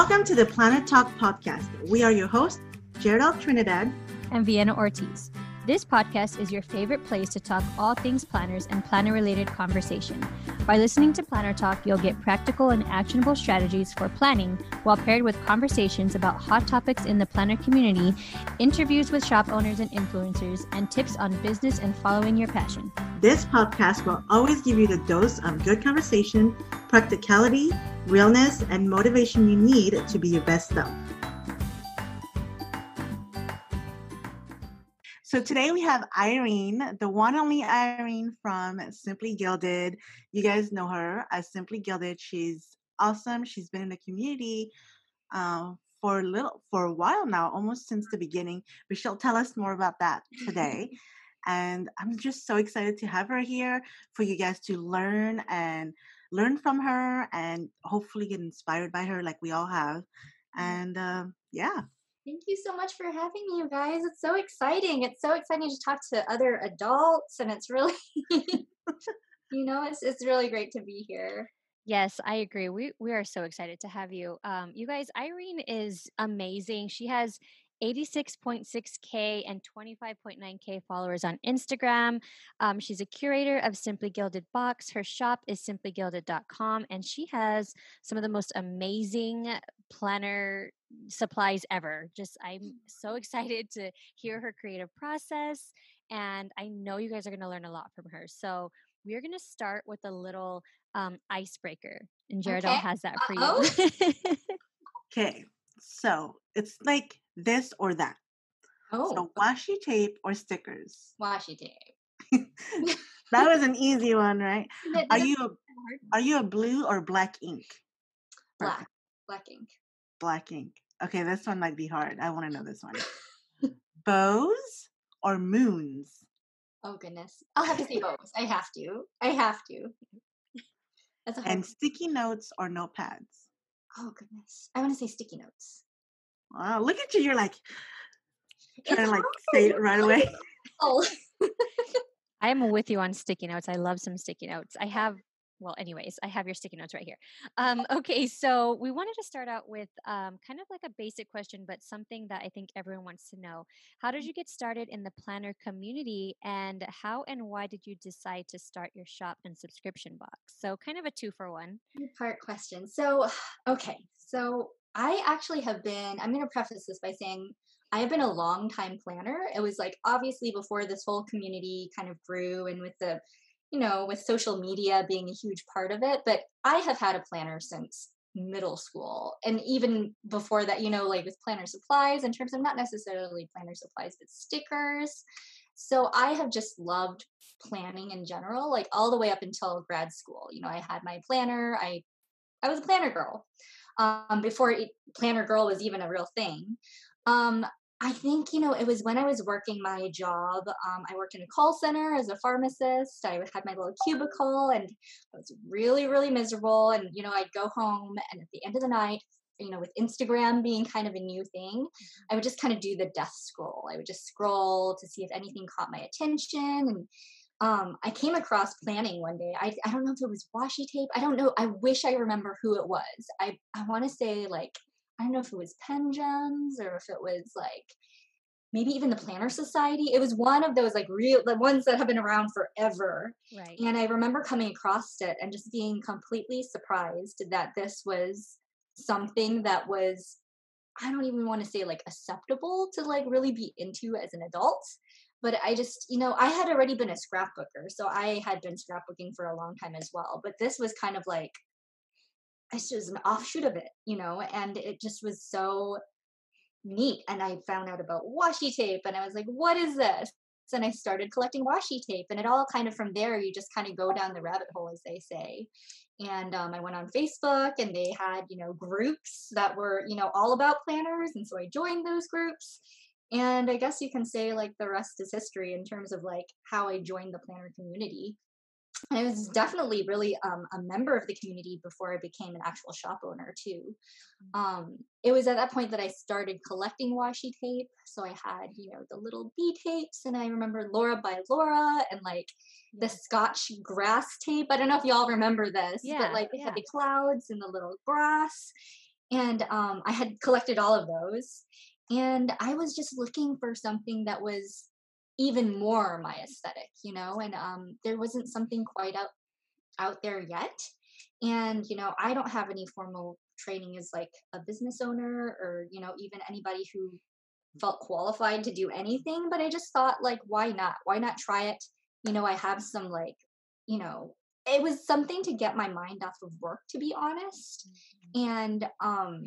Welcome to the Planner Talk podcast. We are your hosts, Jaredelle Trinidad and Vienna Ortiz. This podcast is your favorite place to talk all things planners and planner related conversation. By listening to Planner Talk, you'll get practical and actionable strategies for planning while paired with conversations about hot topics in the planner community, interviews with shop owners and influencers, and tips on business and following your passion. This podcast will always give you the dose of good conversation, practicality, realness, and motivation you need to be your best self. So today we have Irene, the one only Irene from Simply Gilded. You guys know her as Simply Gilded. She's awesome. She's been in the community uh, for a little for a while now, almost since the beginning. But she'll tell us more about that today. and I'm just so excited to have her here for you guys to learn and learn from her and hopefully get inspired by her like we all have. And uh, yeah, Thank you so much for having me, you guys. It's so exciting. It's so exciting to talk to other adults, and it's really, you know, it's it's really great to be here. Yes, I agree. We we are so excited to have you. Um, you guys, Irene is amazing. She has 86.6K and 25.9K followers on Instagram. Um, she's a curator of Simply Gilded Box. Her shop is simplygilded.com, and she has some of the most amazing planner supplies ever. Just, I'm so excited to hear her creative process, and I know you guys are going to learn a lot from her. So, we're going to start with a little um, icebreaker, and Jared okay. has that for you. okay. So it's like this or that. Oh. So washi tape or stickers? Washi tape. that was an easy one, right? Are you a, are you a blue or black ink? Black. Black ink. Black ink. Okay, this one might be hard. I want to know this one. bows or moons? Oh goodness. I'll have to say bows. I have to. I have to. and sticky notes or notepads? Oh goodness. I want to say sticky notes. Wow, look at you. You're like trying to like say it right away. oh. I am with you on sticky notes. I love some sticky notes. I have well, anyways, I have your sticky notes right here. Um, okay, so we wanted to start out with um, kind of like a basic question, but something that I think everyone wants to know. How did you get started in the planner community, and how and why did you decide to start your shop and subscription box? So, kind of a two for one. Part question. So, okay, so I actually have been, I'm going to preface this by saying I have been a long time planner. It was like obviously before this whole community kind of grew and with the you know, with social media being a huge part of it. But I have had a planner since middle school. And even before that, you know, like with planner supplies, in terms of not necessarily planner supplies, but stickers. So I have just loved planning in general, like all the way up until grad school. You know, I had my planner. I I was a planner girl um, before it, planner girl was even a real thing. Um, I think, you know, it was when I was working my job. Um, I worked in a call center as a pharmacist. I had my little cubicle and I was really, really miserable. And, you know, I'd go home and at the end of the night, you know, with Instagram being kind of a new thing, I would just kind of do the death scroll. I would just scroll to see if anything caught my attention. And um, I came across planning one day. I, I don't know if it was washi tape. I don't know. I wish I remember who it was. I, I want to say like I don't know if it was Pen Gems or if it was like maybe even the Planner Society. It was one of those like real the ones that have been around forever. Right. And I remember coming across it and just being completely surprised that this was something that was I don't even want to say like acceptable to like really be into as an adult. But I just, you know, I had already been a scrapbooker. So I had been scrapbooking for a long time as well. But this was kind of like it's just an offshoot of it, you know, and it just was so neat. And I found out about washi tape and I was like, what is this? And I started collecting washi tape, and it all kind of from there, you just kind of go down the rabbit hole, as they say. And um, I went on Facebook, and they had, you know, groups that were, you know, all about planners. And so I joined those groups. And I guess you can say like the rest is history in terms of like how I joined the planner community. I was definitely really um, a member of the community before I became an actual shop owner too. Mm. Um, it was at that point that I started collecting washi tape. So I had, you know, the little bee tapes, and I remember Laura by Laura and like the Scotch grass tape. I don't know if y'all remember this, yeah, but like it yeah. had the clouds and the little grass. And um, I had collected all of those. And I was just looking for something that was even more my aesthetic, you know, and um, there wasn't something quite out out there yet. And, you know, I don't have any formal training as like a business owner or, you know, even anybody who felt qualified to do anything, but I just thought like why not? Why not try it? You know, I have some like, you know, it was something to get my mind off of work to be honest. Mm-hmm. And um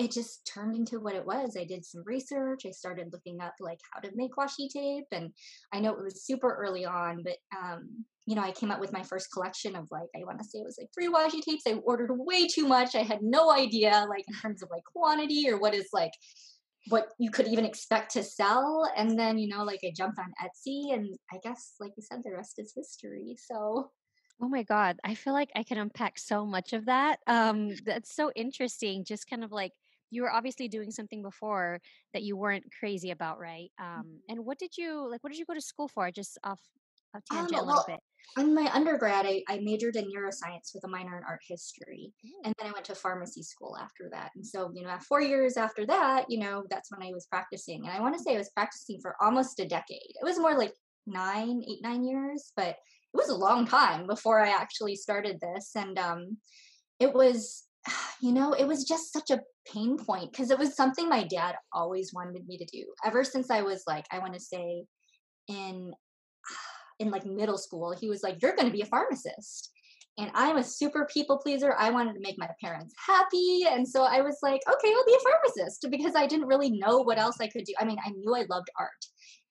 it just turned into what it was. I did some research. I started looking up like how to make washi tape, and I know it was super early on, but um, you know, I came up with my first collection of like I want to say it was like three washi tapes. I ordered way too much. I had no idea like in terms of like quantity or what is like what you could even expect to sell. And then you know, like I jumped on Etsy, and I guess like you said, the rest is history. So. Oh my God. I feel like I can unpack so much of that. Um, that's so interesting. Just kind of like you were obviously doing something before that you weren't crazy about, right? Um, mm-hmm. and what did you like? What did you go to school for? Just off of tangent um, a little bit. In my undergrad, I, I majored in neuroscience with a minor in art history, mm. and then I went to pharmacy school after that. And so, you know, four years after that, you know, that's when I was practicing. And I want to say I was practicing for almost a decade. It was more like nine, eight, nine years, but it was a long time before I actually started this. And um, it was you know, it was just such a pain point because it was something my dad always wanted me to do ever since I was like, I want to say in in like middle school, he was like, You're gonna be a pharmacist. And I'm a super people pleaser. I wanted to make my parents happy. And so I was like, okay, I'll be a pharmacist because I didn't really know what else I could do. I mean, I knew I loved art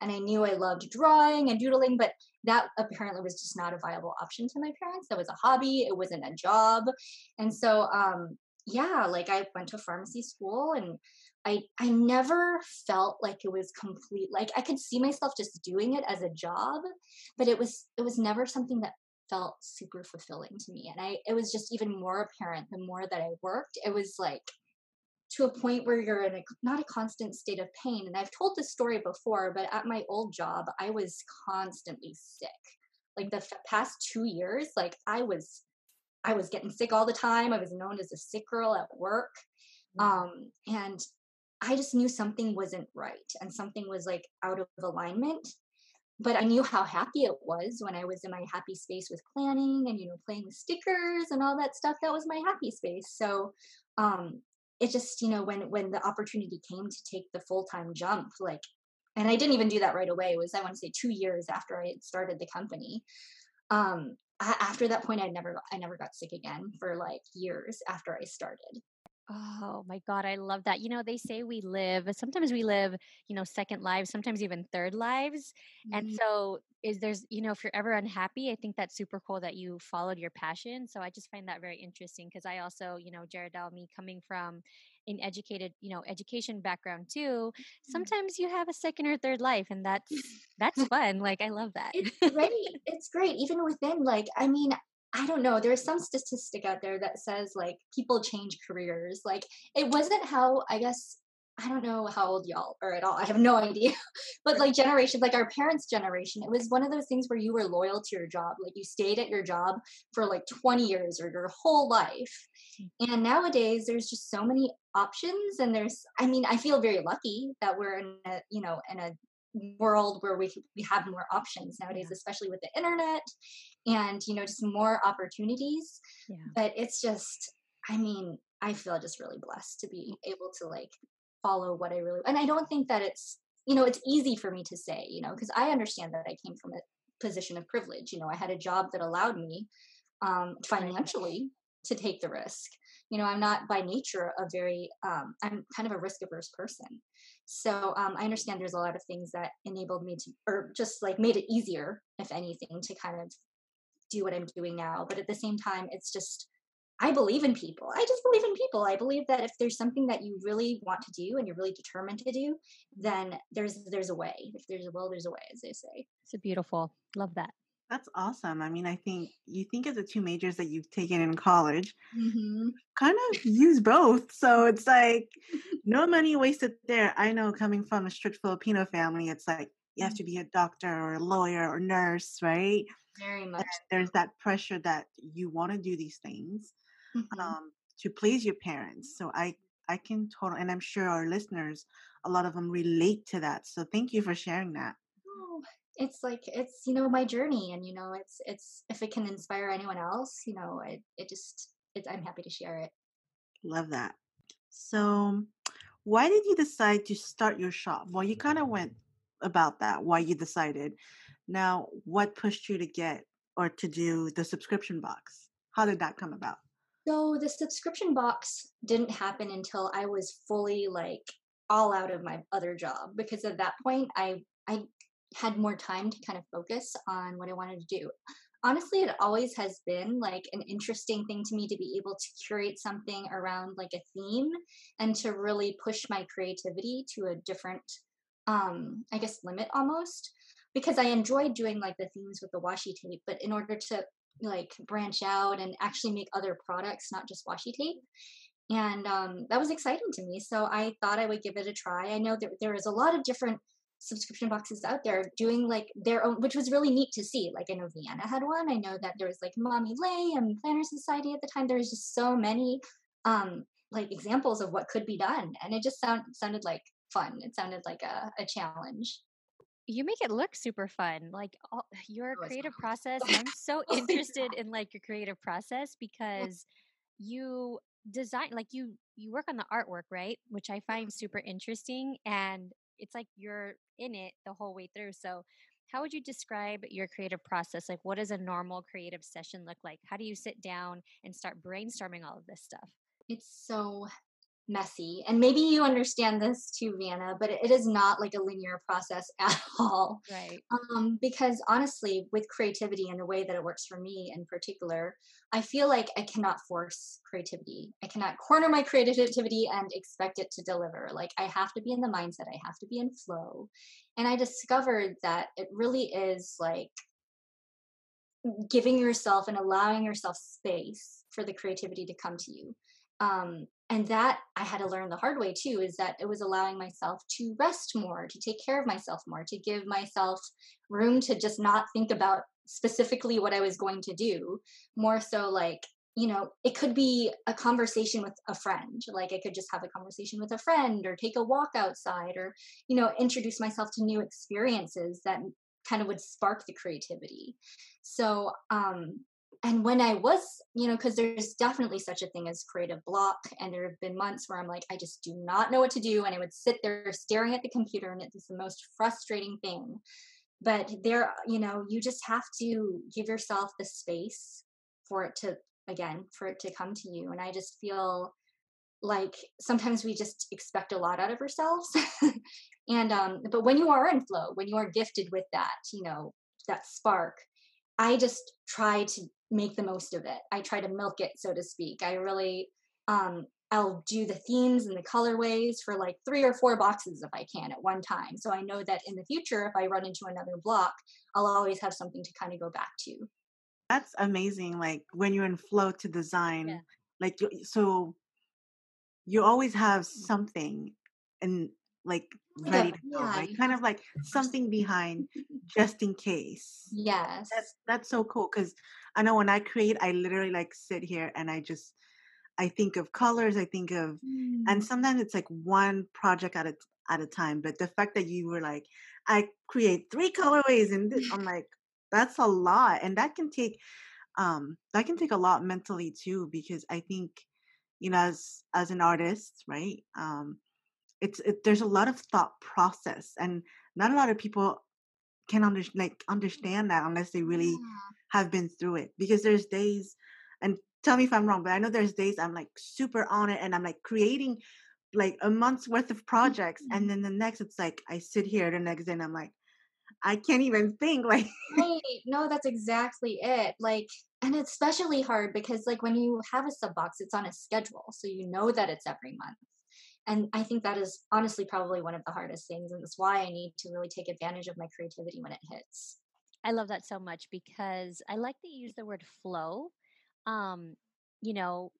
and I knew I loved drawing and doodling, but that apparently was just not a viable option to my parents. That was a hobby, it wasn't a job. And so um yeah, like I went to pharmacy school and I I never felt like it was complete like I could see myself just doing it as a job, but it was it was never something that felt super fulfilling to me. And I it was just even more apparent the more that I worked. It was like to a point where you're in a not a constant state of pain and i've told this story before but at my old job i was constantly sick. Like the f- past two years like i was i was getting sick all the time. I was known as a sick girl at work mm. um and i just knew something wasn't right and something was like out of alignment but i knew how happy it was when i was in my happy space with planning and you know playing with stickers and all that stuff. That was my happy space. So um it just you know when when the opportunity came to take the full-time jump like and i didn't even do that right away it was i want to say two years after i had started the company. Um after that point i never i never got sick again for like years after i started Oh my God, I love that. You know, they say we live, sometimes we live, you know, second lives, sometimes even third lives. Mm-hmm. And so, is there's, you know, if you're ever unhappy, I think that's super cool that you followed your passion. So, I just find that very interesting because I also, you know, Jaredelle, me coming from an educated, you know, education background too, mm-hmm. sometimes you have a second or third life and that's, that's fun. Like, I love that. It's great. It's great. Even within, like, I mean, I don't know. There's some statistic out there that says like people change careers. Like it wasn't how I guess I don't know how old y'all are at all. I have no idea. but like generations, like our parents' generation, it was one of those things where you were loyal to your job. Like you stayed at your job for like 20 years or your whole life. Hmm. And nowadays there's just so many options and there's I mean, I feel very lucky that we're in a, you know, in a world where we we have more options nowadays yeah. especially with the internet and you know just more opportunities. Yeah. but it's just i mean i feel just really blessed to be able to like follow what i really and i don't think that it's you know it's easy for me to say you know because i understand that i came from a position of privilege you know i had a job that allowed me um financially to take the risk. You know i'm not by nature a very um, i'm kind of a risk averse person so um, i understand there's a lot of things that enabled me to or just like made it easier if anything to kind of do what i'm doing now but at the same time it's just i believe in people. I just believe in people. I believe that if there's something that you really want to do and you're really determined to do then there's there's a way. If there's a will there's a way as they say. It's a beautiful. Love that that's awesome. I mean, I think you think of the two majors that you've taken in college, mm-hmm. kind of use both. So it's like no money wasted there. I know coming from a strict Filipino family, it's like you have to be a doctor or a lawyer or nurse, right? Very much. there's that pressure that you want to do these things mm-hmm. um, to please your parents. So I I can totally, and I'm sure our listeners, a lot of them relate to that. So thank you for sharing that. It's like it's you know my journey, and you know it's it's if it can inspire anyone else, you know it it just it's I'm happy to share it. Love that. So, why did you decide to start your shop? Well, you kind of went about that. Why you decided. Now, what pushed you to get or to do the subscription box? How did that come about? So the subscription box didn't happen until I was fully like all out of my other job because at that point I I had more time to kind of focus on what I wanted to do. Honestly, it always has been like an interesting thing to me to be able to curate something around like a theme and to really push my creativity to a different um I guess limit almost because I enjoyed doing like the themes with the washi tape, but in order to like branch out and actually make other products, not just washi tape. And um, that was exciting to me. So I thought I would give it a try. I know that there is a lot of different subscription boxes out there doing like their own, which was really neat to see. Like I know Vienna had one. I know that there was like Mommy Lhey and Planner Society at the time. There was just so many um, like examples of what could be done, and it just sound, sounded like fun. It sounded like a, a challenge you make it look super fun like all, your oh, creative process i'm so oh, interested in like your creative process because you design like you you work on the artwork right which i find super interesting and it's like you're in it the whole way through. So how would you describe your creative process? Like what does a normal creative session look like? How do you sit down and start brainstorming all of this stuff? It's so messy. And maybe you understand this too, Vanna, but it is not like a linear process at all. Right. Um, because honestly, with creativity and the way that it works for me in particular, I feel like I cannot force creativity. I cannot corner my creativity and expect it to deliver. Like I have to be in the mindset, I have to be in flow. And I discovered that it really is like giving yourself and allowing yourself space for the creativity to come to you um, and that i had to learn the hard way too is that it was allowing myself to rest more to take care of myself more to give myself room to just not think about specifically what i was going to do. More so like you know it could be a conversation with a friend like i could just have a conversation with a friend or take a walk outside or you know introduce myself to new experiences that kind of would spark the creativity. So um and when I was, you know, because there's definitely such a thing as creative block, and there have been months where I'm like, I just do not know what to do, and I would sit there staring at the computer, and it's the most frustrating thing. But there, you know, you just have to give yourself the space for it to, again, for it to come to you. And I just feel like sometimes we just expect a lot out of ourselves. and um, but when you are in flow, when you are gifted with that, you know, that spark, I just try to make the most of it. I try to milk it, so to speak. I really, um, I'll do the themes and the colorways for like three or four boxes if I can at one time. So I know that in the future, if I run into another block, I'll always have something to kind of go back to. That's amazing. Like when you're in flow to design, yeah. like so you always have something and like ready to go, yeah. right? Kind of like something behind just in case. Yes. That's that's so cool because I know when I create, I literally like sit here and I just I think of colors, I think of mm. and sometimes it's like one project at a at a time. But the fact that you were like, I create three colorways and this, I'm like, that's a lot. And that can take um that can take a lot mentally too, because I think, you know, as as an artist, right? Um it's it, there's a lot of thought process and not a lot of people can under, like understand that unless they really yeah. have been through it because there's days and tell me if i'm wrong but i know there's days i'm like super on it and i'm like creating like a month's worth of projects mm-hmm. and then the next it's like i sit here the next day and i'm like i can't even think like right no that's exactly it like and it's especially hard because like when you have a sub box it's on a schedule so you know that it's every month and i think that is honestly probably one of the hardest things and that's why i need to really take advantage of my creativity when it hits. I love that so much because i like that you use the word flow. Um you know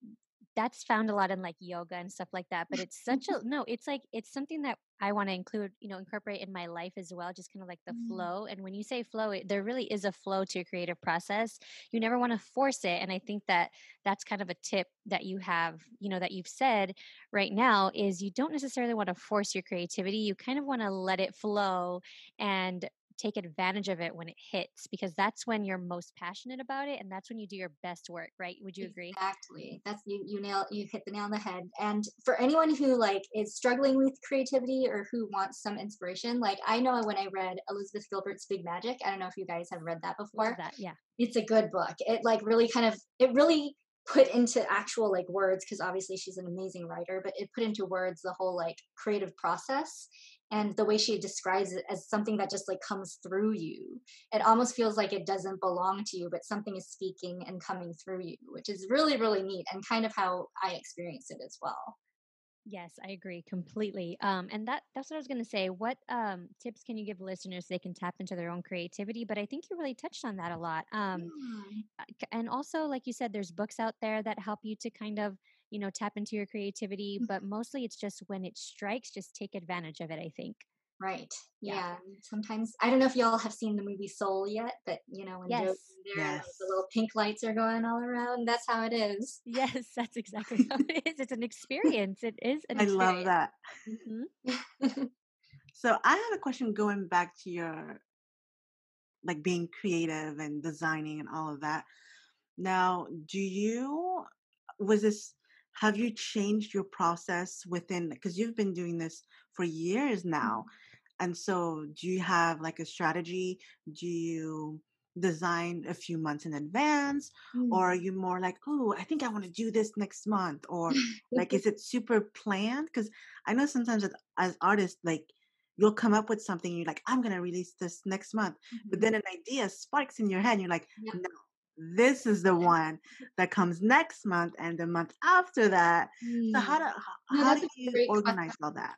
that's found a lot in like yoga and stuff like that but it's such a no it's like it's something that i want to include you know incorporate in my life as well just kind of like the mm. flow and when you say flow it, there really is a flow to your creative process you never want to force it and i think that that's kind of a tip that you have you know that you've said right now is you don't necessarily want to force your creativity you kind of want to let it flow and take advantage of it when it hits because that's when you're most passionate about it and that's when you do your best work right? Would you agree? Exactly that's you you nail you hit the nail on the head and for anyone who like is struggling with creativity or who wants some inspiration like i know when i read elizabeth gilbert's big magic i don't know if you guys have read that before that yeah. it's a good book it like really kind of it really put into actual like words because obviously she's an amazing writer but it put into words the whole like creative process and the way she describes it as something that just like comes through you. It almost feels like it doesn't belong to you but something is speaking and coming through you which is really really neat and kind of how i experience it as well yes i agree completely um, and that that's what i was going to say what um, tips can you give listeners so they can tap into their own creativity but i think you really touched on that a lot um, yeah. and also like you said there's books out there that help you to kind of you know tap into your creativity mm-hmm. but mostly it's just when it strikes just take advantage of it i think right yeah. yeah. sometimes i don't know if y'all have seen the movie soul yet but you know when yes. there yes. the little pink lights are going all around that's how it is yes that's exactly how it is it's an experience it is i experience. I love that mm-hmm. so i have a question going back to your like being creative and designing and all of that now do you was this have you changed your process within because you've been doing this for years now mm-hmm. And so do you have like a strategy do you design a few months in advance mm. or are mm. you more like oh i think i want to do this next month or like is it super planned because i know sometimes as, as artists like you'll come up with something and you're like i'm going to release this next month mm-hmm. but then an idea sparks in your head and you're like yeah. no this is the one that comes next month and the month after that. Mm. So how do how, how do you organize all that?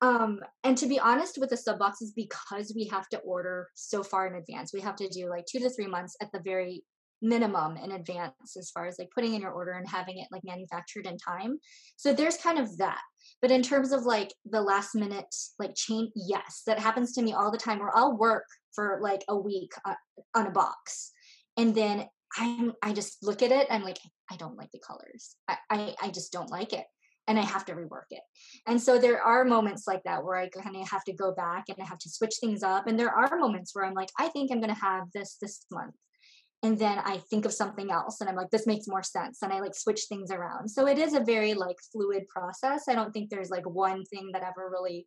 Um, and to be honest with the sub boxes, because we have to order so far in advance, we have to do like two to three months at the very minimum in advance as far as like putting in your order and having it like manufactured in time. So there's kind of that. But in terms of like the last minute like chain, yes, that happens to me all the time where I'll work for like a week uh, on a box and then i'm I just look at it. I'm like, I don't like the colors. I, I, I just don't like it. And I have to rework it. And so there are moments like that where I kind of have to go back and I have to switch things up. And there are moments where I'm like, I think I'm going to have this this month. And then I think of something else and I'm like, this makes more sense. And I like switch things around. So it is a very like fluid process. I don't think there's like one thing that ever really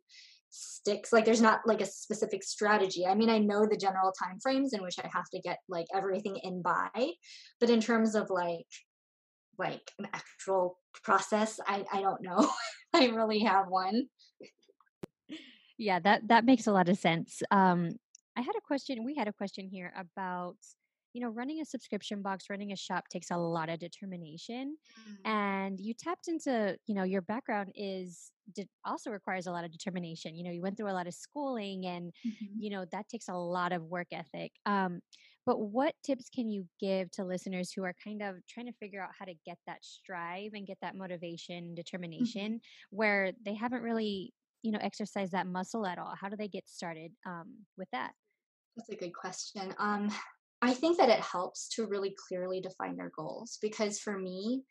sticks like there's not like a specific strategy i mean i know the general time frames in which i have to get like everything in by but in terms of like like an actual process i i don't know i really have one yeah that that makes a lot of sense um i had a question we had a question here about you know, running a subscription box, running a shop takes a lot of determination. Mm. And you tapped into, you know, your background is also requires a lot of determination. You know, you went through a lot of schooling and, mm-hmm. you know, that takes a lot of work ethic. Um, but what tips can you give to listeners who are kind of trying to figure out how to get that strive and get that motivation, mm-hmm. determination, mm-hmm. where they haven't really, you know, exercised that muscle at all? How do they get started um, with that? That's a good question. Um, I think that it helps to really clearly define their goals because for me,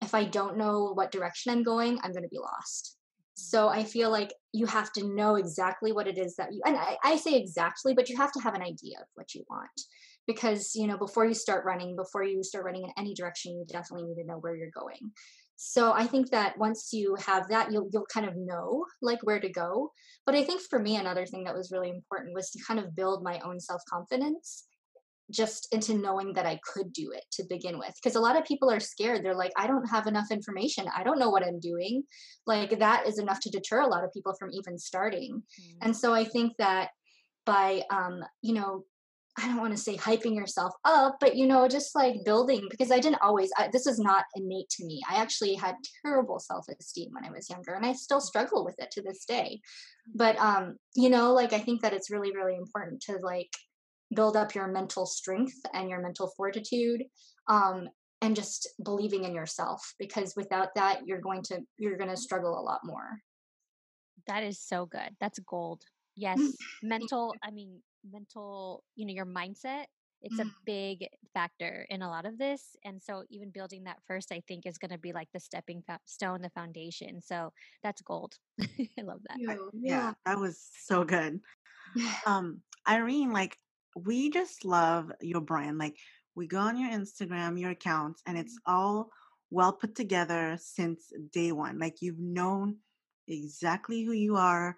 if I don't know what direction I'm going, I'm going to be lost. So I feel like you have to know exactly what it is that you, and I, I, say exactly, but you have to have an idea of what you want. Because, you know, before you start running, before you start running in any direction, you definitely need to know where you're going. So I think that once you have that, you'll you'll kind of know like where to go. But I think for me, another thing that was really important was to kind of build my own self confidence just into knowing that I could do it to begin with. Because a lot of people are scared. They're like, I don't have enough information. I don't know what I'm doing. Like, that is enough to deter a lot of people from even starting. Mm-hmm. And so I think that by, um, you know, I don't want to say hyping yourself up, but you know, just like building because I didn't always, I, this is not innate to me. I actually had terrible self esteem when I was younger and I still struggle with it to this day. But, um, you know, like I think that it's really, really important to like build up your mental strength and your mental fortitude um, and just believing in yourself because without that you're going to you're going to struggle a lot more. That is so good. That's gold. Yes. Mental i mean mental you know your mindset it's a mm. big factor in a lot of this and so even building that first i think is going to be like the stepping stone the foundation so that's gold i love that yeah, yeah that was so good um irene like we just love your brand like we go on your Instagram, your accounts, and it's mm-hmm. all well put together since day one. Like you've known exactly who you are.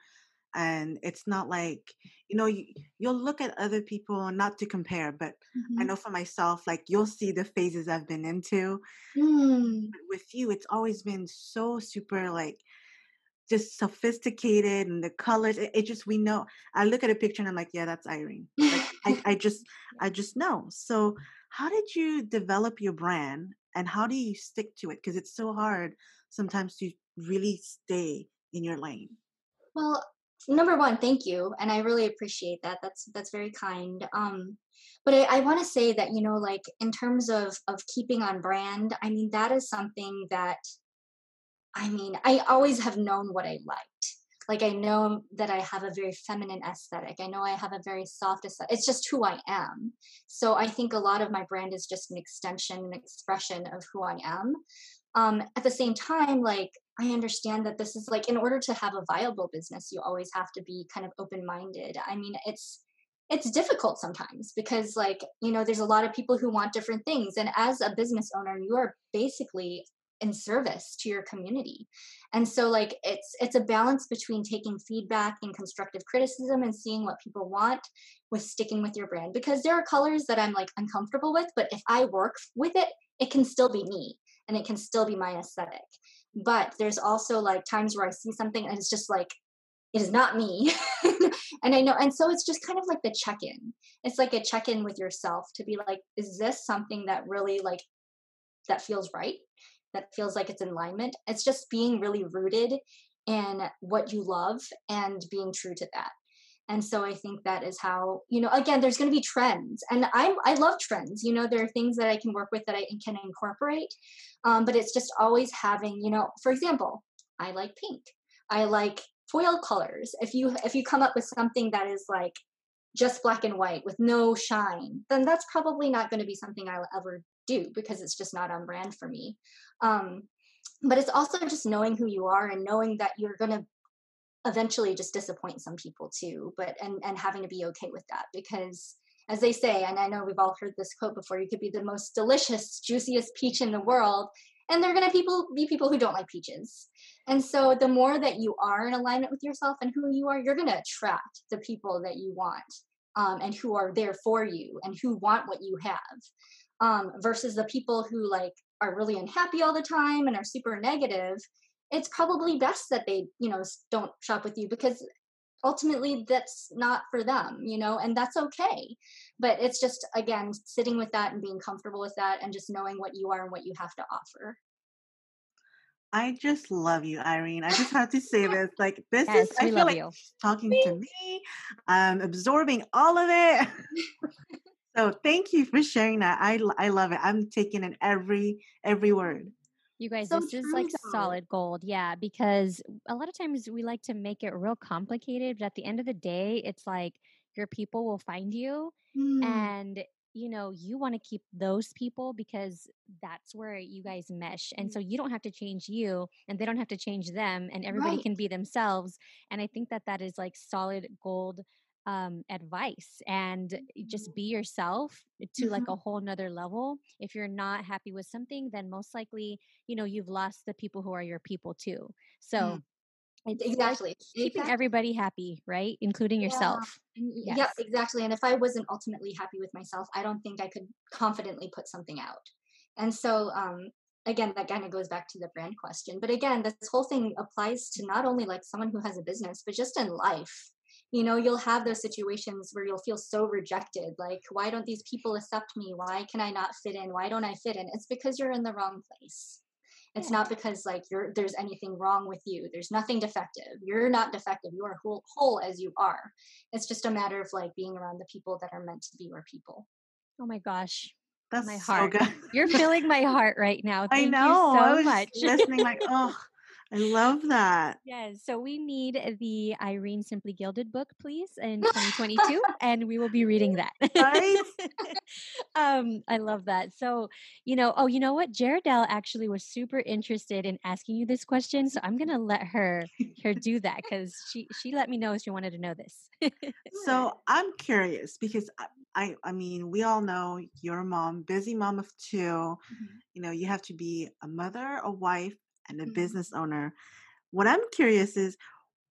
And it's not like, you know, you, you'll look at other people, not to compare, but mm-hmm. I know for myself, like you'll see the phases I've been into. Mm. with you, it's always been so super like just sophisticated and the colors it, it, just we know i look at a picture and i'm like yeah that's irene like, I, I just i just know so how did you develop your brand and how do you stick to it because it's so hard sometimes to really stay in your lane well number one thank you and i really appreciate that that's that's very kind um but i, I want to say that you know like in terms of of keeping on brand i mean that is something that I mean, I always have known what I liked. Like I know that I have a very feminine aesthetic. I know I have a very soft aesthetic. It's just who I am. So I think a lot of my brand is just an extension, an expression of who I am. Um, at the same time, like I understand that this is like in order to have a viable business, you always have to be kind of open-minded. I mean, it's it's difficult sometimes because like you know there's a lot of people who want different things and as a business owner you are basically in service to your community. And so like it's it's a balance between taking feedback and constructive criticism and seeing what people want with sticking with your brand. Because there are colors that i'm like uncomfortable with but if i work with it it can still be me and it can still be my aesthetic but there's also like times where i see something and it's just like it is not me and i know and so it's just kind of like the check-in it's like a check-in with yourself to be like is this something that really like that feels right that feels like it's in alignment. It's just being really rooted in what you love and being true to that. And so I think that is how, you know, again, there's going to be trends. And i'm I love trends. You know, there are things that I can work with that I can incorporate. Um, but it's just always having, you know, for example, I like pink. I like foil colors. If you if you come up with something that is like just black and white with no shine, then that's probably not going to be something I'll ever do because it's just not on brand for me. Um, but it's also just knowing who you are and knowing that you're going to eventually just disappoint some people too but and and having to be okay with that because as they say and i know we've all heard this quote before you could be the most delicious juiciest peach in the world and they're going to people be people who don't like peaches. And so the more that you are in alignment with yourself and who you are you're going to attract the people that you want um, and who are there for you and who want what you have um, versus the people who like are really unhappy all the time and are super negative it's probably best that they you know don't shop with you because ultimately that's not for them you know and that's okay but it's just again sitting with that and being comfortable with that and just knowing what you are and what you have to offer I just love you, Irene. I just have to say this. Like this yes, is I feel like you. talking to me. I'm absorbing all of it. So thank you for sharing that. I I love it. I'm taking in every every word. You guys, so this is like though. solid gold. Yeah, because a lot of times we like to make it real complicated, but at the end of the day, it's like your people will find you mm. and you know, you want to keep those people because that's where you guys mesh. And so mm. you don't have to change you and they don't have to change them and everybody right. can be themselves. And I think that that is like solid gold um, advice and just mm-hmm. be yourself to like mm-hmm. a whole nother level. If you're not happy with something, then most likely, you know, you've lost the people who are your people too. So mm. exactly keeping exactly. everybody happy right including yeah. yourself yes. yeah exactly and if i wasn't ultimately happy with myself i don't think i could confidently put something out and so um again that kind of goes back to the brand question but again this whole thing applies to not only like someone who has a business but just in life you know you'll have those situations where you'll feel so rejected like why don't these people accept me why can i not fit in why don't i fit in it's because you're in the wrong place it's yeah. not because like you're there's anything wrong with you there's nothing defective you're not defective you are whole, whole as you are it's just a matter of like being around the people that are meant to be your people oh my gosh That's my so heart. good. You're filling my heart right now. I Thank know. you I so was much. listening like, oh, I love that. Yes. So we need the Irene Simply Gilded book, please, in 2022, and we will be reading that. Right? um, I love that. So, you know, oh, you know what? Jaredelle actually was super interested in asking you this question, so I'm gonna let her her do that because she she let me know she wanted to know this. So I'm curious because I, I, I mean, we all know you're a mom, busy mom of 2 Mhm. You know, you have to be a mother, a wife, and a Mhm. business owner. What I'm curious is,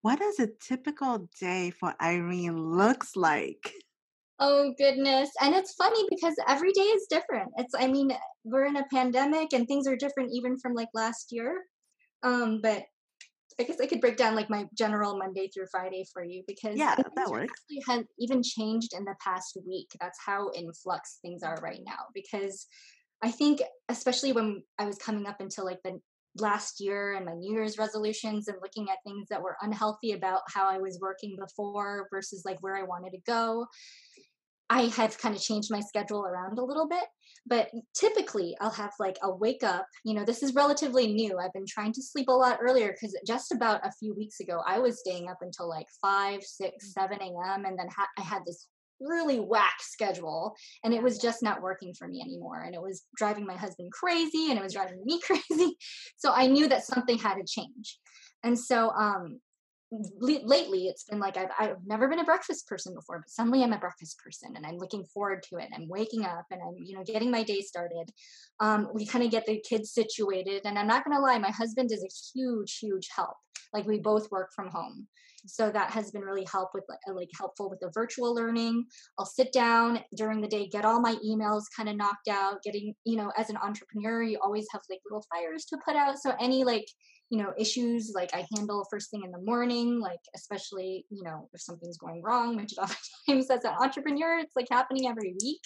what does a typical day for Irene looks like? Oh goodness. And it's funny because every day is different. It's I mean, we're in a pandemic and things are different even from like last year. Um, but I guess I could break down like my general Monday through Friday for you because Yeah, that works. actually has even changed in the past week. That's how in flux things are right now. Because I think especially when I was coming up until like the last year and my New Year's resolutions and looking at things that were unhealthy about how I was working before versus like where I wanted to go. I have kind of changed my schedule around a little bit, but typically I'll have like I'll wake up. You know, this is relatively new. I've been trying to sleep a lot earlier because just about a few weeks ago I was staying up until like five, six, mm. seven a.m. and then ha- I had this really whack schedule and it was just not working for me anymore and it was driving my husband crazy and it was driving me crazy so i knew that something had to change and so um le- lately it's been like I've, I've never been a breakfast person before but suddenly i'm a breakfast person and i'm looking forward to it i'm waking up and i'm you know getting my day started um, we kind of get the kids situated and i'm not going to lie my husband is a huge huge help like we both work from home so that has been really help with like, like helpful with the virtual learning. I'll sit down during the day get all my emails kind of knocked out getting you know as an entrepreneur you always have like little fires to put out. So any like you know issues like i handle first thing in the morning like especially you know if something's going wrong which oftentimes as an entrepreneur it's like happening every week.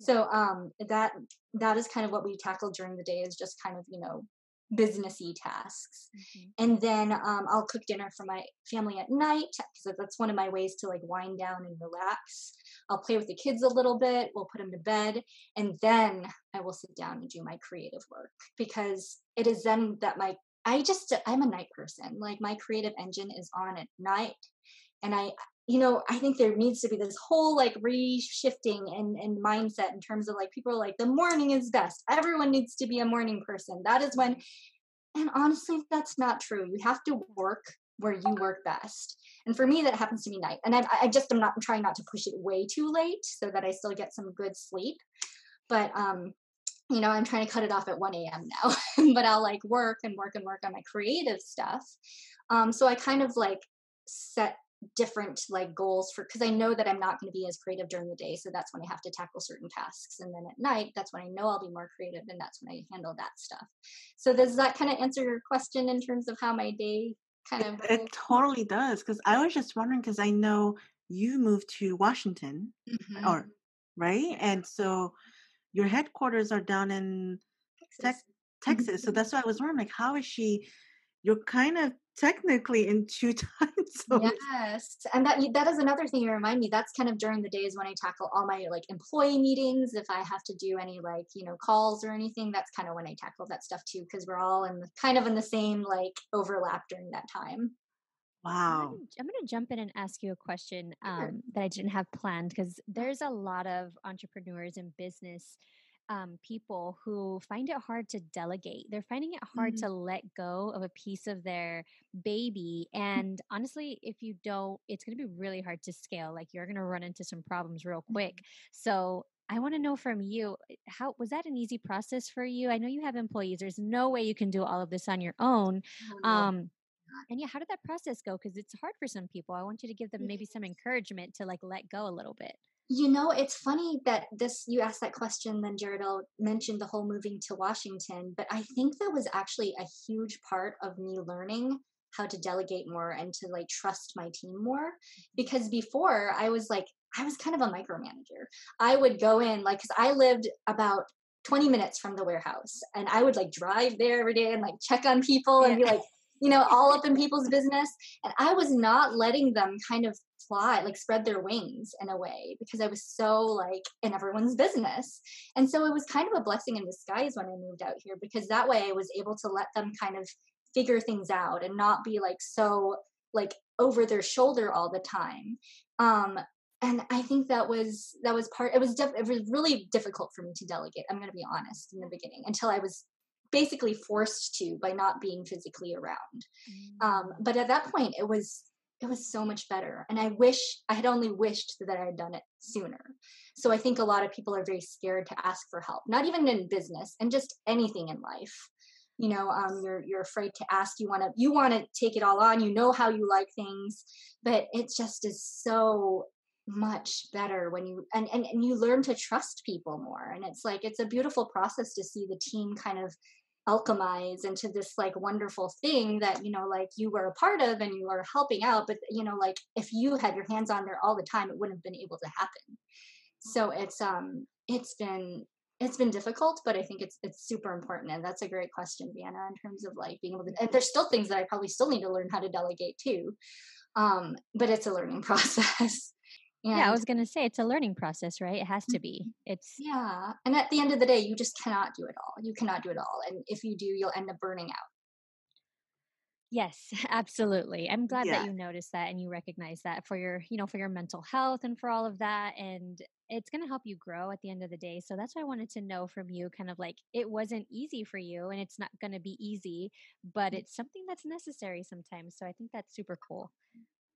So um that that is kind of what we tackle during the day is just kind of you know businessy tasks. And then um, i'll cook dinner for my family at night because that's one of my ways to like wind down and relax. I'll play with the kids a little bit we'll put them to bed and then i will sit down and do my creative work because it is then that my i just i'm a night person. Like my creative engine is on at night and i you know i think there needs to be this whole like reshifting and and mindset in terms of like people are like the morning is best. Everyone needs to be a morning person. That is when and honestly that's not true. You have to work where you work best. And for me that happens to be night and i, I just am not I'm trying not to push it way too late so that i still get some good sleep but um you know i'm trying to cut it off at 1 a.m now but i'll like work and work and work on my creative stuff um so i kind of like set different like goals for because I know that I'm not going to be as creative during the day. So that's when I have to tackle certain tasks. And then at night, that's when I know I'll be more creative and that's when I handle that stuff. So does that kind of answer your question in terms of how my day kind of It totally does. Because I was just wondering, because I know you moved to Washington, Mhm. or right? And so your headquarters are down in Tex- Texas. Texas. So that's why I was wondering, like, how is she? You're kind of technically in two time zones. Yes, and that that is another thing you remind me. That's kind of during the days when I tackle all my like employee meetings. If I have to do any like you know calls or anything, that's kind of when I tackle that stuff too, because we're all in the, kind of in the same like overlap during that time. I'm Wow. gonna, I'm gonna jump in and ask you a question Sure. um, that I didn't have planned because there's a lot of entrepreneurs and business um, people who find it hard to delegate. They're finding it hard Mhm. to let go of a piece of their baby. And honestly, if you don't, it's gonna be really hard to scale. Like you're gonna run into some problems real quick. So I want to know from you eh, how was that an easy process for you? I know you have employees. There's no way you can do all of this on your own. Oh, Um, and yeah, how did that process go? Because it's hard for some people. I want you to give them maybe some encouragement to like let go a little bit. You know, it's funny that this you asked that question, then Jaredelle mentioned the whole moving to Washington, but I think that was actually a huge part of me learning how to delegate more and to like trust my team more. Because before I was like, I was kind of a micromanager. I would go in, like, because I lived about 20 minutes from the warehouse and I would like drive there every day and like check on people and be like, you know, all up in people's business. And I was not letting them kind of fly, like spread their wings in a way because I was so like in everyone's business. And so it was kind of a blessing in disguise when I moved out here because that way I was able to let them kind of figure things out and not be like so like over their shoulder all the time. Um, and I think that was that was part. It was def- it was really difficult for me to delegate. I'm going to be honest in the beginning until I was basically forced to by not being physically around. Um, Mm. but at that point, it was it was so much better, and I wish I had only wished that I had done it sooner. So I think a lot of people are very scared to ask for help, not even in business and just anything in life. You know, um, you're you're afraid to ask. You want to you want to take it all on. You know how you like things, but it just is so much better when you and, and and you learn to trust people more and it's like it's a beautiful process to see the team kind of alchemize into this like wonderful thing that you know like you were a part of and you are helping out but you know like if you had your hands on there all the time it wouldn't have been able to happen. So it's um it's been it's been difficult but i think it's it's super important and that's a great question vienna in terms of like being able to and there's still things that i probably still need to learn how to delegate too um but it's a learning process yeah, I was going to say it's a learning process, right? It has to mm-hmm. be. It's yeah and at the end of the day you just cannot do it all you cannot do it all and if you do you'll end up burning out Yes, absolutely. I'm glad that you noticed that and you recognize that for your, you know, for your mental health and for all of that. And it's going to help you grow at the end of the day. So that's why I wanted to know from you kind of like it wasn't easy for you and it's not going to be easy, but mm. it's something that's necessary sometimes. So I think that's super cool.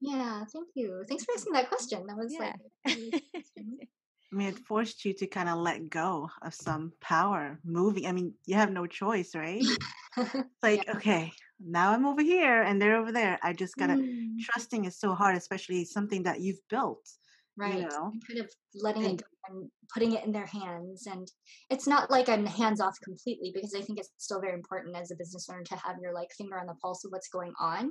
Yeah thank you thanks for asking that question that was Yeah. like a really good question. I mean, it forced you to kind of let go of some power moving. I mean, you have no choice, right? Like, okay, now I'm over here and they're over there. I just gotta. Mm, Trusting is so hard, especially something that you've built. Right You know, kind of letting and it go and putting it in their hands and it's not like i'm hands off completely because i think it's still very important as a business owner to have your like finger on the pulse of what's going on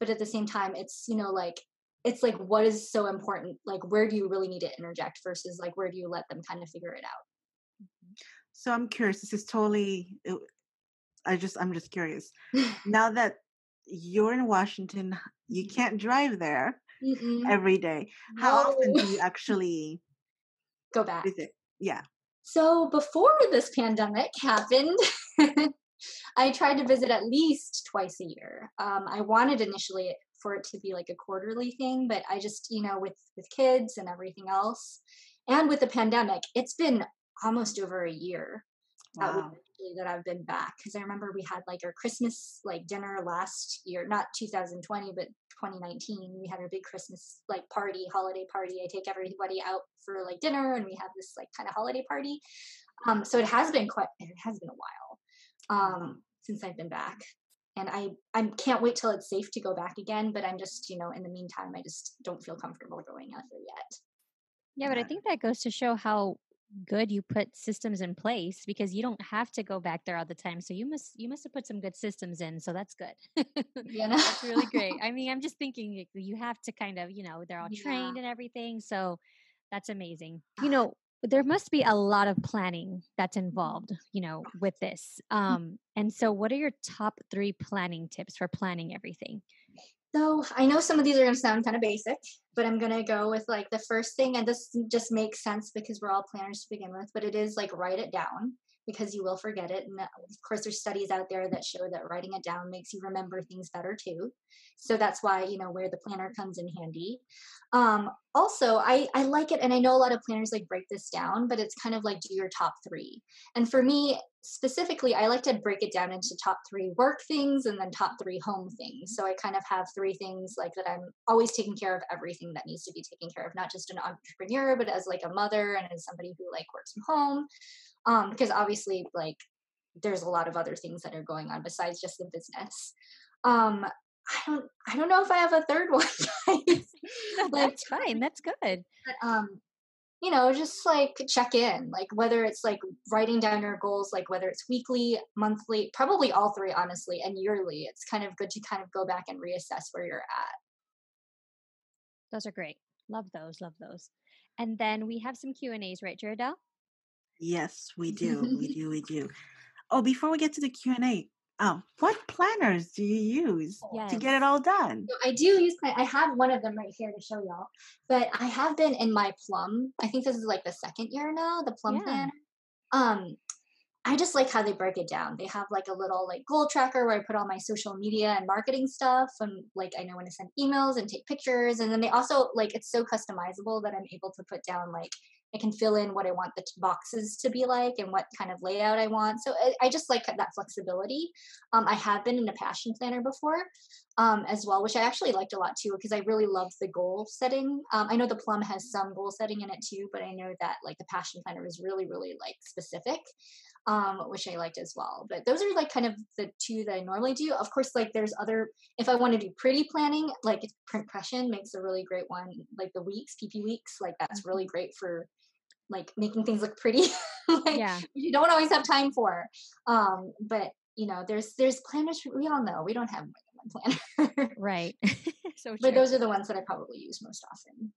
but at the same time it's you know like it's like what is so important like where do you really need to interject versus like where do you let them kind of figure it out mm-hmm. so I'm curious. This is totally. I just, I'm just curious. Now that you're in Washington, you mm-hmm. can't drive there. Every day. How often do you actually go back visit? Yeah. So before this pandemic happened, I tried to visit at least twice a year. Um, I wanted initially for it to be like a quarterly thing, but I just, you know, with with kids and everything else, and with the pandemic, it's been almost over a year that, that I've been back. Because I remember we had like our Christmas like dinner last year, not 2020, but 2019. We had our big Christmas like party, holiday party. I take everybody out for like dinner, and we have this like kind of holiday party. Um, so it has been quite, it has been a while um, since I've been back. And I, I can't wait till it's safe to go back again. But I'm just, you know, in the meantime, I just don't feel comfortable going out there yet. Yeah, but I think that goes to show how good you put systems in place because you don't have to go back there all the time. So you must you must have put some good systems in. So that's good. You know? that's really great. I mean, I'm just thinking you have to kind of, you know, they're all Yeah. trained and everything. So that's amazing. You know, there must be a lot of planning that's involved, you know, with this. Um, and so what are your top three planning tips for planning everything? So I know some of these are going to sound kind of basic, but I'm going to go with like the first thing, and this just makes sense because we're all planners to begin with, but it is like write it down because you will forget it. And of course, there's studies out there that show that writing it down makes you remember things better too. So that's why, you know, where the planner comes in handy. Um, also, I, I like it, and I know a lot of planners like break this down, but it's kind of like do your top three. And for me, specifically, I like to break it down into top three work things and then top three home things. So I kind of have three things like that I'm always taking care of everything that needs to be taken care of, not just an entrepreneur, but as like a mother and as somebody who like works from home. Um, because obviously, like, there's a lot of other things that are going on besides just the business. Um, I don't, I don't know if I have a third one. guys. No, Like, that's fine. That's good. but, um you know just like check in like whether it's like writing down your goals like whether it's weekly monthly probably all three honestly and yearly it's kind of good to kind of go back and reassess where you're at Those are great. Love those. Love those. And then we have some Q and A's, right, Jaredelle? Yes, we do. We do. We do. Oh, before we get to the Q and A, Um, what planners do you use yes. to get it all done? I do use. I have one of them right here to show y'all. But I have been in my Plum. I think this is like the second year now. The Plum yeah. planner. Um, I just like how they break it down. They have like a little like goal tracker where I put all my social media and marketing stuff and like I know when to send emails and take pictures and then they also like it's so customizable that I'm able to put down like I can fill in what I want the boxes to be like and what kind of layout I want. So I, I just like that flexibility. Um, I have been in a passion planner before um, as well, which I actually liked a lot too because I really loved the goal setting. Um, I know the Plum has some goal setting in it too, but I know that like the passion planner is really, really like specific um, which I liked as well. But those are like kind of the two that I normally do. Of course, like there's other, if I want to do pretty planning, like print Printression makes a really great one, like the weeks, PP weeks, like that's really mm-hmm. great for like making things look pretty. like, yeah. You don't always have time for. Um, but you know, there's there's planners we all know we don't have more than one planner. right. so But those are the ones that I probably use most often.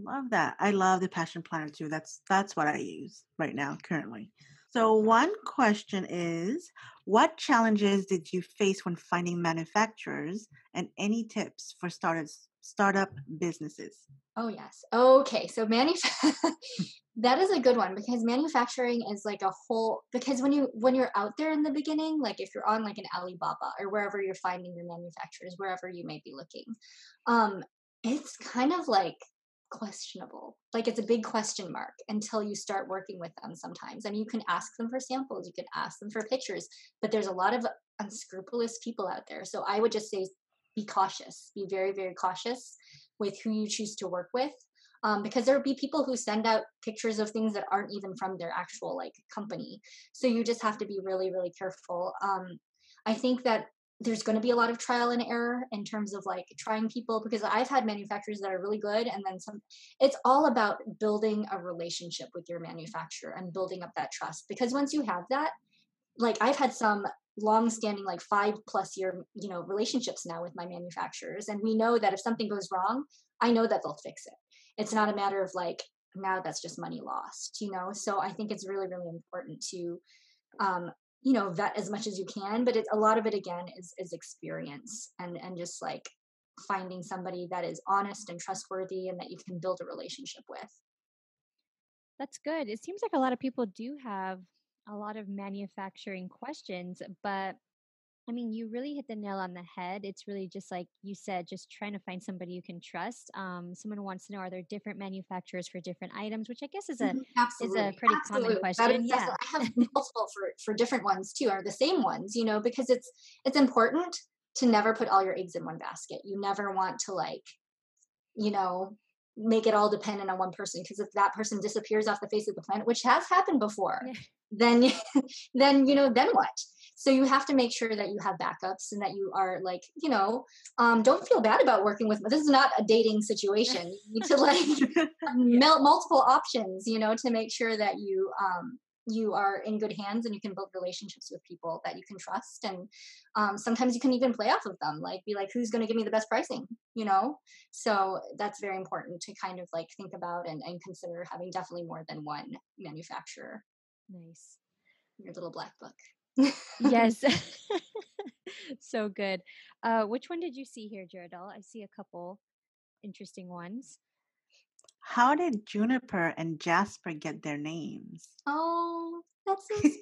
Love that. I love the passion planner too. That's that's what I use right now currently. So, one question is What challenges did you face when finding manufacturers and any tips for startups, startup businesses? Oh, yes. Okay. So, manuf- that is a good one because manufacturing is like a whole because when you when you're out there in the beginning like if you're on like an alibaba or wherever you're finding your manufacturers wherever you may be looking um it's kind of like questionable. Like it's a big question mark until you start working with them sometimes. I mean, you can ask them for samples, you can ask them for pictures, but there's a lot of unscrupulous people out there. So I would just say be cautious, be very, very cautious with who you choose to work with. Um, because there will be people who send out pictures of things that aren't even from their actual like company. So you just have to be really, really careful. Um, I think that there's going to be a lot of trial and error in terms of like trying people because I've had manufacturers that are really good and then some it's all about building a relationship with your manufacturer and building up that trust because once you have that like I've had some long standing like 5 plus year you know relationships now with my manufacturers and we know that if something goes wrong I know that they'll fix it. It's not a matter of like now that's just money lost you know? So I think it's really really important to um, you know vet as much as you can but it, a lot of it again is is experience and and just like finding somebody that is honest and trustworthy and that you can build a relationship with. That's good. It seems like a lot of people do have a lot of manufacturing questions but I mean, you really hit the nail on the head. It's really just like you said, just trying to find somebody you can trust. Um, someone wants to know are there different manufacturers for different items, which I guess is a mm-hmm. is a pretty Absolutely. common question. Is, yeah, I have multiple for for different ones too, or the same ones. You know, because it's it's important to never put all your eggs in one basket. You never want to like, you know, make it all dependent on one person because if that person disappears off the face of the planet, which has happened before, yeah. then then you know then what? So you have to make sure that you have backups and that you are like you know um, don't feel bad about working with this is not a dating situation. You need to like multiple options you know to make sure that you um, you are in good hands and you can build relationships with people that you can trust and um, sometimes you can even play off of them like be like who's going to give me the best pricing? you know? So that's very important to kind of like think about and, and consider having definitely more than one manufacturer. Nice. Your little black book yes. so good. Uh, which one did you see here, Jaredelle? I see a couple interesting ones. How did Juniper and Jasper get their names? Oh, that's so sweet.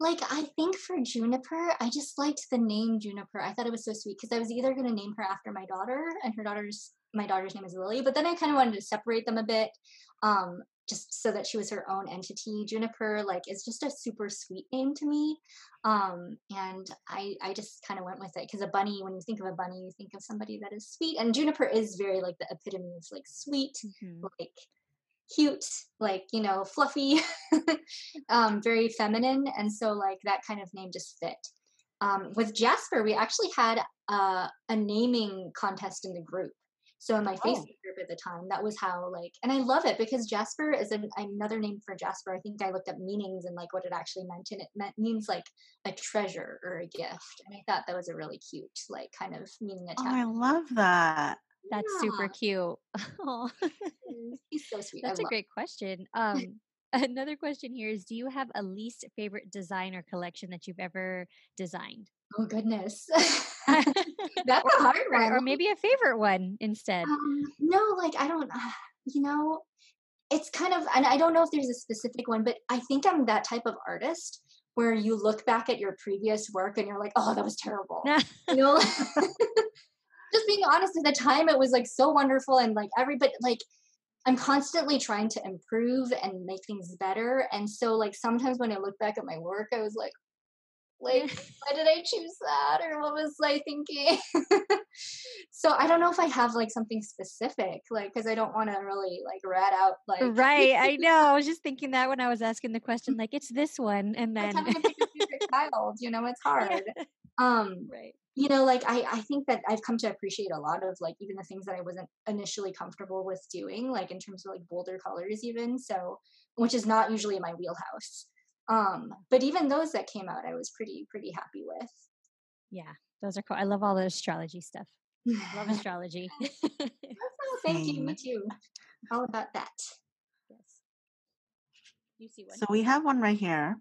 like, I think for Juniper, I just liked the name Juniper. I thought it was so sweet because I was either going to name her after my daughter, and her daughter's my daughter's name is Lily, but then I kind of wanted to separate them a bit. Um, just so that she was her own entity. Juniper, like, is just a super sweet name to me. Um, and I, I just kind of went with it because a bunny, when you think of a bunny, you think of somebody that is sweet. And Juniper is very like the epitome of like sweet, mm-hmm. like cute, like, you know, fluffy, um, very feminine. And so, like, that kind of name just fit. Um, with Jasper, we actually had uh, a naming contest in the group. So in my oh. Facebook group at the time, that was how like, and I love it because Jasper is an, another name for Jasper. I think I looked up meanings and like what it actually meant, and it meant means like a treasure or a gift. And I thought that was a really cute, like kind of meaning attached. Oh, I love that. That's yeah. super cute. He's so sweet. That's a great question. Um, Another question here is Do you have a least favorite design or collection that you've ever designed? Oh, goodness. That's a hard one. Or, or maybe a favorite one instead. Um, no, like, I don't, uh, you know, it's kind of, and I don't know if there's a specific one, but I think I'm that type of artist where you look back at your previous work and you're like, oh, that was terrible. you know, just being honest at the time, it was like so wonderful and like every, but like, I'm constantly trying to improve and make things better. And so, like, sometimes when I look back at my work, I was like, like, why did I choose that? Or what was I thinking? so I don't know if I have like something specific, like, because I don't want to really like rat out like. Right. I know. I was just thinking that when I was asking the question, like, it's this one. And then. child, you know, it's hard. Um, right. You know, like I, I think that I've come to appreciate a lot of like even the things that I wasn't initially comfortable with doing, like in terms of like bolder colors, even so, which is not usually in my wheelhouse. Um, but even those that came out, I was pretty pretty happy with. Yeah, those are cool. I love all the astrology stuff. love astrology. thank you. Me too. All about that. Yes. You see one. So we have one right here.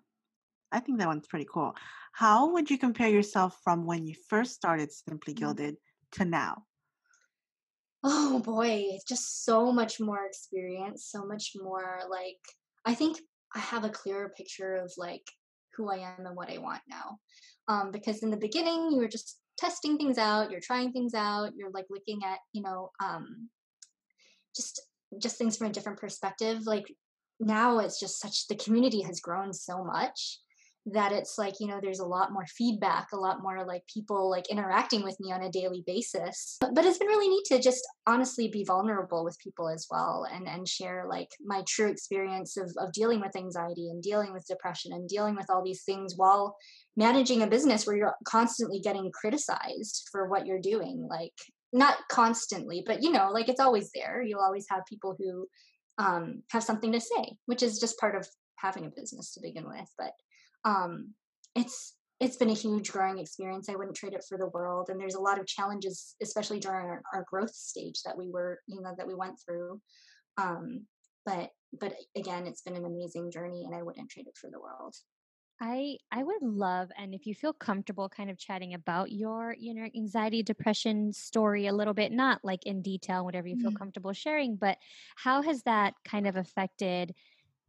I think that one's pretty cool. How would you compare yourself from when you first started Simply mm. Gilded to now? Oh boy, it's just so much more experience, so much more like I think I have a clearer picture of like who I am and what I want now. Um, because in the beginning, you were just testing things out, you're trying things out, you're like looking at, you know, um, just just things from a different perspective. Like now, it's just such the community has grown so much that it's like you know there's a lot more feedback a lot more like people like interacting with me on a daily basis. But it's been really neat to just honestly be vulnerable with people as well and and share like my true experience of, of dealing with anxiety and dealing with depression and dealing with all these things while managing a business where you're constantly getting criticized for what you're doing like not constantly but you know like it's always there. You'll always have people who um, have something to say which is just part of having a business to begin with but um, it's it's been a huge growing experience. I wouldn't trade it for the world. And there's a lot of challenges, especially during our, our growth stage that we were, you know, that we went through. Um, but but again, it's been an amazing journey, and I wouldn't trade it for the world. I I would love and if you feel comfortable kind of chatting about your you know anxiety depression story a little bit not like in detail whatever you feel mm-hmm. comfortable sharing but how has that kind of affected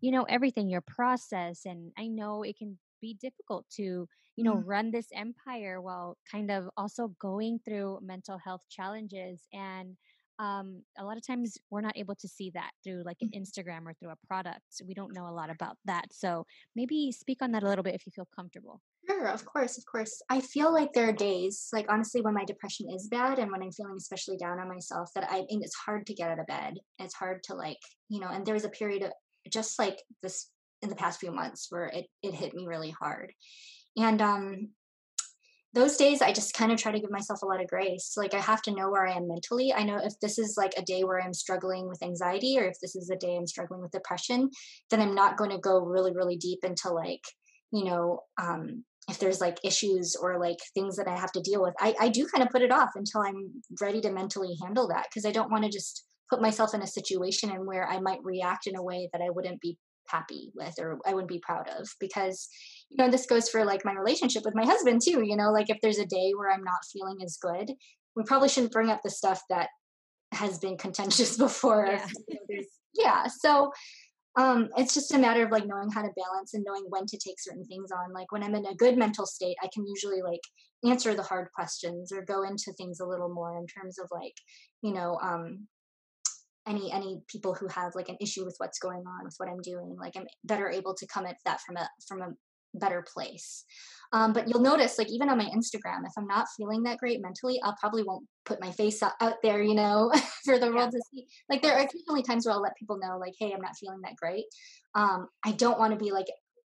you know everything your process and I know it can be difficult to you know mm. run this empire while kind of also going through mental health challenges and um, a lot of times we're not able to see that through like an mm. instagram or through a product we don't know a lot about that so maybe speak on that a little bit if you feel comfortable Sure, of course, of course. I feel like there are days, like honestly, when my depression is bad and when I'm feeling especially down on myself, that I think it's hard to get out of bed. It's hard to like, you know, and there was a period of just like this in the past few months where it, it hit me really hard. And um, those days I just kind of try to give myself a lot of grace. Like I have to know where I am mentally. I know if this is like a day where I'm struggling with anxiety or if this is a day I'm struggling with depression, then I'm not going to go really, really deep into like, you know, um, if there's like issues or like things that I have to deal with. I, I do kind of put it off until I'm ready to mentally handle that because I don't want to just put myself in a situation and where I might react in a way that I wouldn't be happy with or I wouldn't be proud of because you know this goes for like my relationship with my husband too you know like if there's a day where I'm not feeling as good we probably shouldn't bring up the stuff that has been contentious before yeah, you know, yeah. so um, it's just a matter of like knowing how to balance and knowing when to take certain things on like when i'm in a good mental state i can usually like answer the hard questions or go into things a little more in terms of like you know um, any any people who have like an issue with what's going on with what i'm doing like i'm better able to come at that from a from a better place. Um, but you'll notice like even on my instagram if i'm not feeling that great mentally i'll probably won't put my face out, there you know for the world yeah. to see. Like there are occasionally times where i'll let people know like hey i'm not feeling that great. Um, i don't want to be like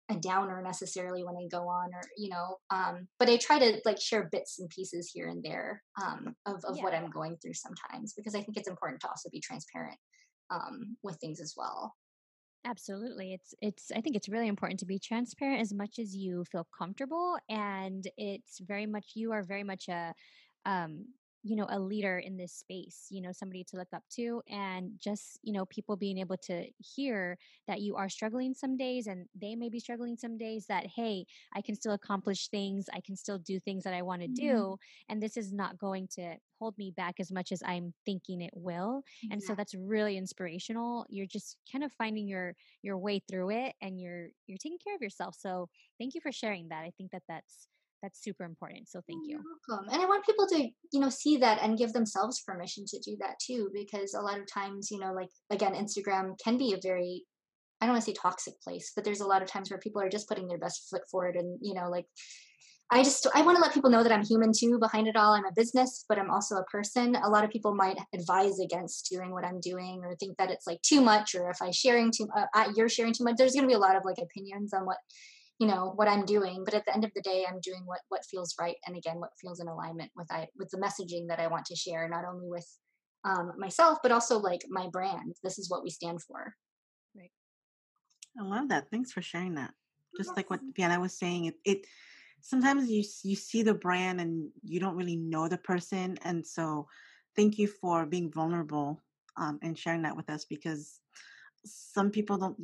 a downer necessarily when I go on or you know um but I try to like share bits and pieces here and there um of, of yeah. what I'm going through sometimes because I think it's important to also be transparent um with things as well absolutely it's it's i think it's really important to be transparent as much as you feel comfortable and it's very much you are very much a um you know a leader in this space you know somebody to look up to and just you know people being able to hear that you are struggling some days and they may be struggling some days that hey i can still accomplish things i can still do things that i want to mm-hmm. do and this is not going to hold me back as much as i'm thinking it will and yeah. so that's really inspirational you're just kind of finding your your way through it and you're you're taking care of yourself so thank you for sharing that i think that that's that's super important so thank you welcome and i want people to you know see that and give themselves permission to do that too because a lot of times you know like again instagram can be a very i don't want to say toxic place but there's a lot of times where people are just putting their best foot forward and you know like I just I want to let people know that I'm human too. Behind it all, I'm a business, but I'm also a person. A lot of people might advise against doing what I'm doing, or think that it's like too much, or if I sharing too, uh, you're sharing too much. There's going to be a lot of like opinions on what you know what i'm doing but at the end of the day i'm doing what what feels right and again what feels in alignment with i with the messaging that i want to share not only with um, myself but also like my brand. This is what we stand for. Right. I love that. Thanks for sharing that. Just yes. like what Vienna was saying it, it sometimes you you see the brand and you don't really know the person and so thank you for being vulnerable um, and sharing that with us because some people don't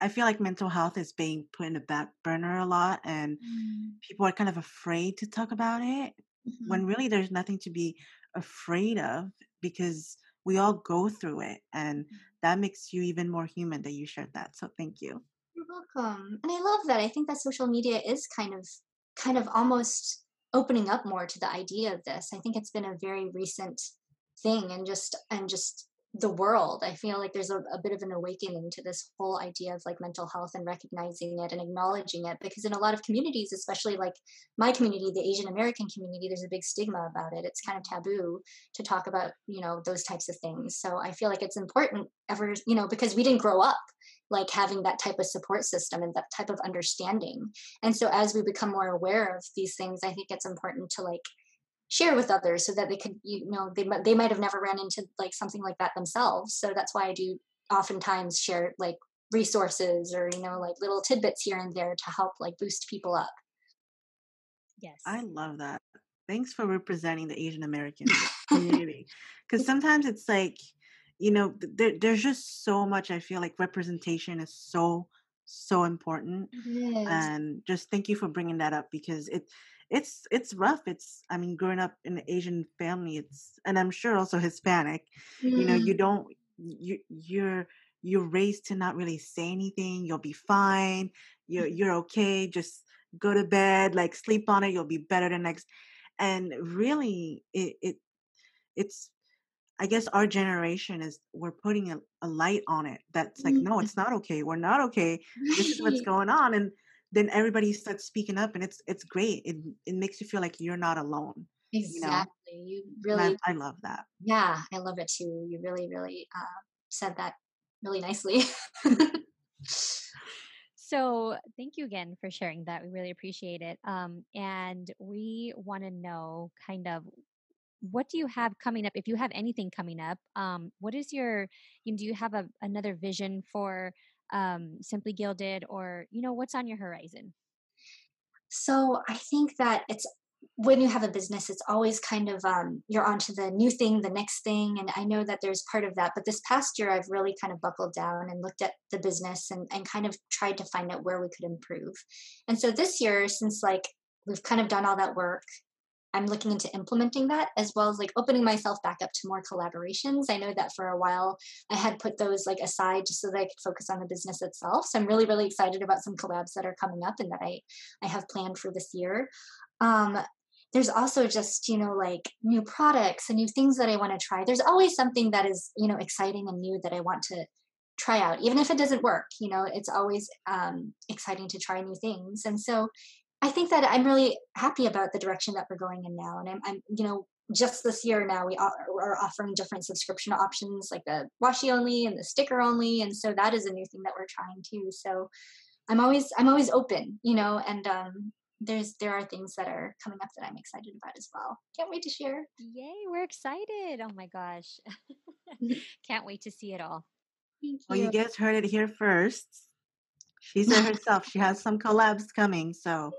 I feel like mental health is being put in the back burner a lot, and mm. people are kind of afraid to talk about it mm-hmm. when really there's nothing to be afraid of because we all go through it, and mm. that makes you even more human that you shared that. So thank you. You're welcome, and I love that. I think that social media is kind of, kind of almost opening up more to the idea of this. I think it's been a very recent thing, and just and just the world. I feel like there's a, a, bit of an awakening to this whole idea of like mental health and recognizing it and acknowledging it because in a lot of communities, especially like my community, the Asian American community, there's a big stigma about it. It's kind of taboo to talk about, you know, those types of things. So I feel like it's important ever, you know, because we didn't grow up like having that type of support system and that type of understanding. And so as we become more aware of these things, I think it's important to like share with others so that they could you know they they might have never ran into like something like that themselves. So that's why i do oftentimes share like resources or you know like little tidbits here and there to help like boost people up. Yes. i love that. Thanks for representing the asian american community because sometimes it's like you know there, there's just so much i feel like representation is so so important. And just thank you for bringing that up because it it's it's rough it's i mean growing up in an asian family it's and i'm sure also hispanic mm. you know you mm. don't you you're you're raised to not really say anything you'll be fine you're you're okay just go to bed like sleep on it you'll be better the next and really it, it it's i guess our generation is we're putting a, a light on it that's like no mm. it's not okay we're not okay this is what's going on and then everybody starts speaking up and it's it's great it it makes you feel like you're not alone exactly you, know? you really I, I, love that yeah i love it too you really really uh, said that really nicely so thank you again for sharing that we really appreciate it um, and we want to know kind of what do you have coming up if you have anything coming up um, what is your you know, do you have a, another vision for um, Simply Gilded, or you know, what's on your horizon? So I think that it's when you have a business, it's always kind of um, you're onto the new thing, the next thing, and I know that there's part of that. But this past year, I've really kind of buckled down and looked at the business and and kind of tried to find out where we could improve. And so this year, since like we've kind of done all that work I'm looking into implementing that as well as like opening myself back up to more collaborations. I know that for a while I had put those like aside just so that I could focus on the business itself. So I'm really, really excited about some collabs that are coming up and that I, I have planned for this year. Um, there's also just, you know, like new products and new things that I want to try. There's always something that is, you know, exciting and new that I want to try out even if it doesn't work you know it's always um, exciting to try new things and so I think that I'm really happy about the direction that we're going in now. And I'm, I'm you know, just this year now we are offering different subscription options like the washi only and the sticker only. And so that is a new thing that we're trying too. So I'm always, I'm always open, you know, and, um, there's there are things that are coming up that I'm excited about as well. Can't wait to share. Yay, we're excited. Oh my gosh. Can't wait to see it all. Thank you. Well, you guys heard it here first. She said herself she has some collabs coming. So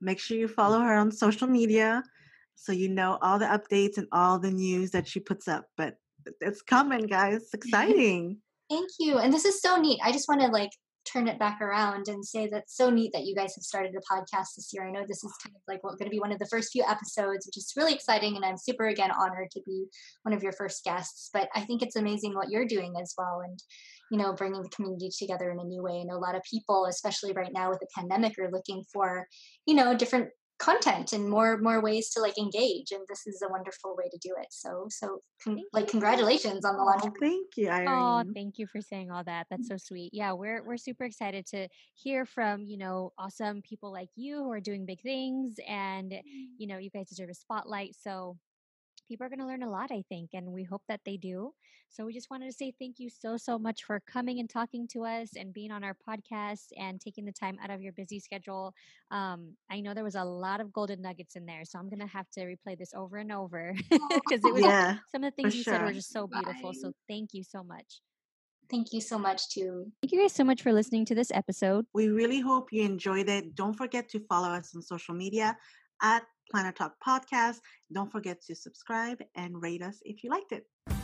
make sure you follow her on social media. so you know all the updates and all the news that she puts up. But it's coming, guys. It's exciting. Thank you. And this is so neat. I just want to like turn it back around and say that's so neat that you guys have started a podcast this year. I know this is kind of like what going to be one of the first few episodes, which is really exciting. And I'm super, again, honored to be one of your first guests. But I think it's amazing what you're doing as well. And, you know, bringing the community together in a new way. And a lot of people, especially right now with the pandemic, are looking for, you know, different content and more more ways to like engage and this is a wonderful way to do it so so con- like congratulations on the launch oh, thank you Irene. oh thank you for saying all that that's so sweet yeah we're we're super excited to hear from you know awesome people like you who are doing big things and mm. you know you guys deserve a spotlight so people are going to learn a lot, I think, and we hope that they do. So we just wanted to say thank you so, so much for coming and talking to us and being on our podcast and taking the time out of your busy schedule. Um, I know there was a lot of golden nuggets in there, so I'm going to have to replay this over and over because it was yeah, some of the things you sure. said were just so beautiful. Bye. So thank you so much. Thank you so much, too. Thank you guys so much for listening to this episode. We really hope you enjoyed it. Don't forget to follow us on social media at Planner Talk Podcast. Don't forget to subscribe and rate us if you liked it.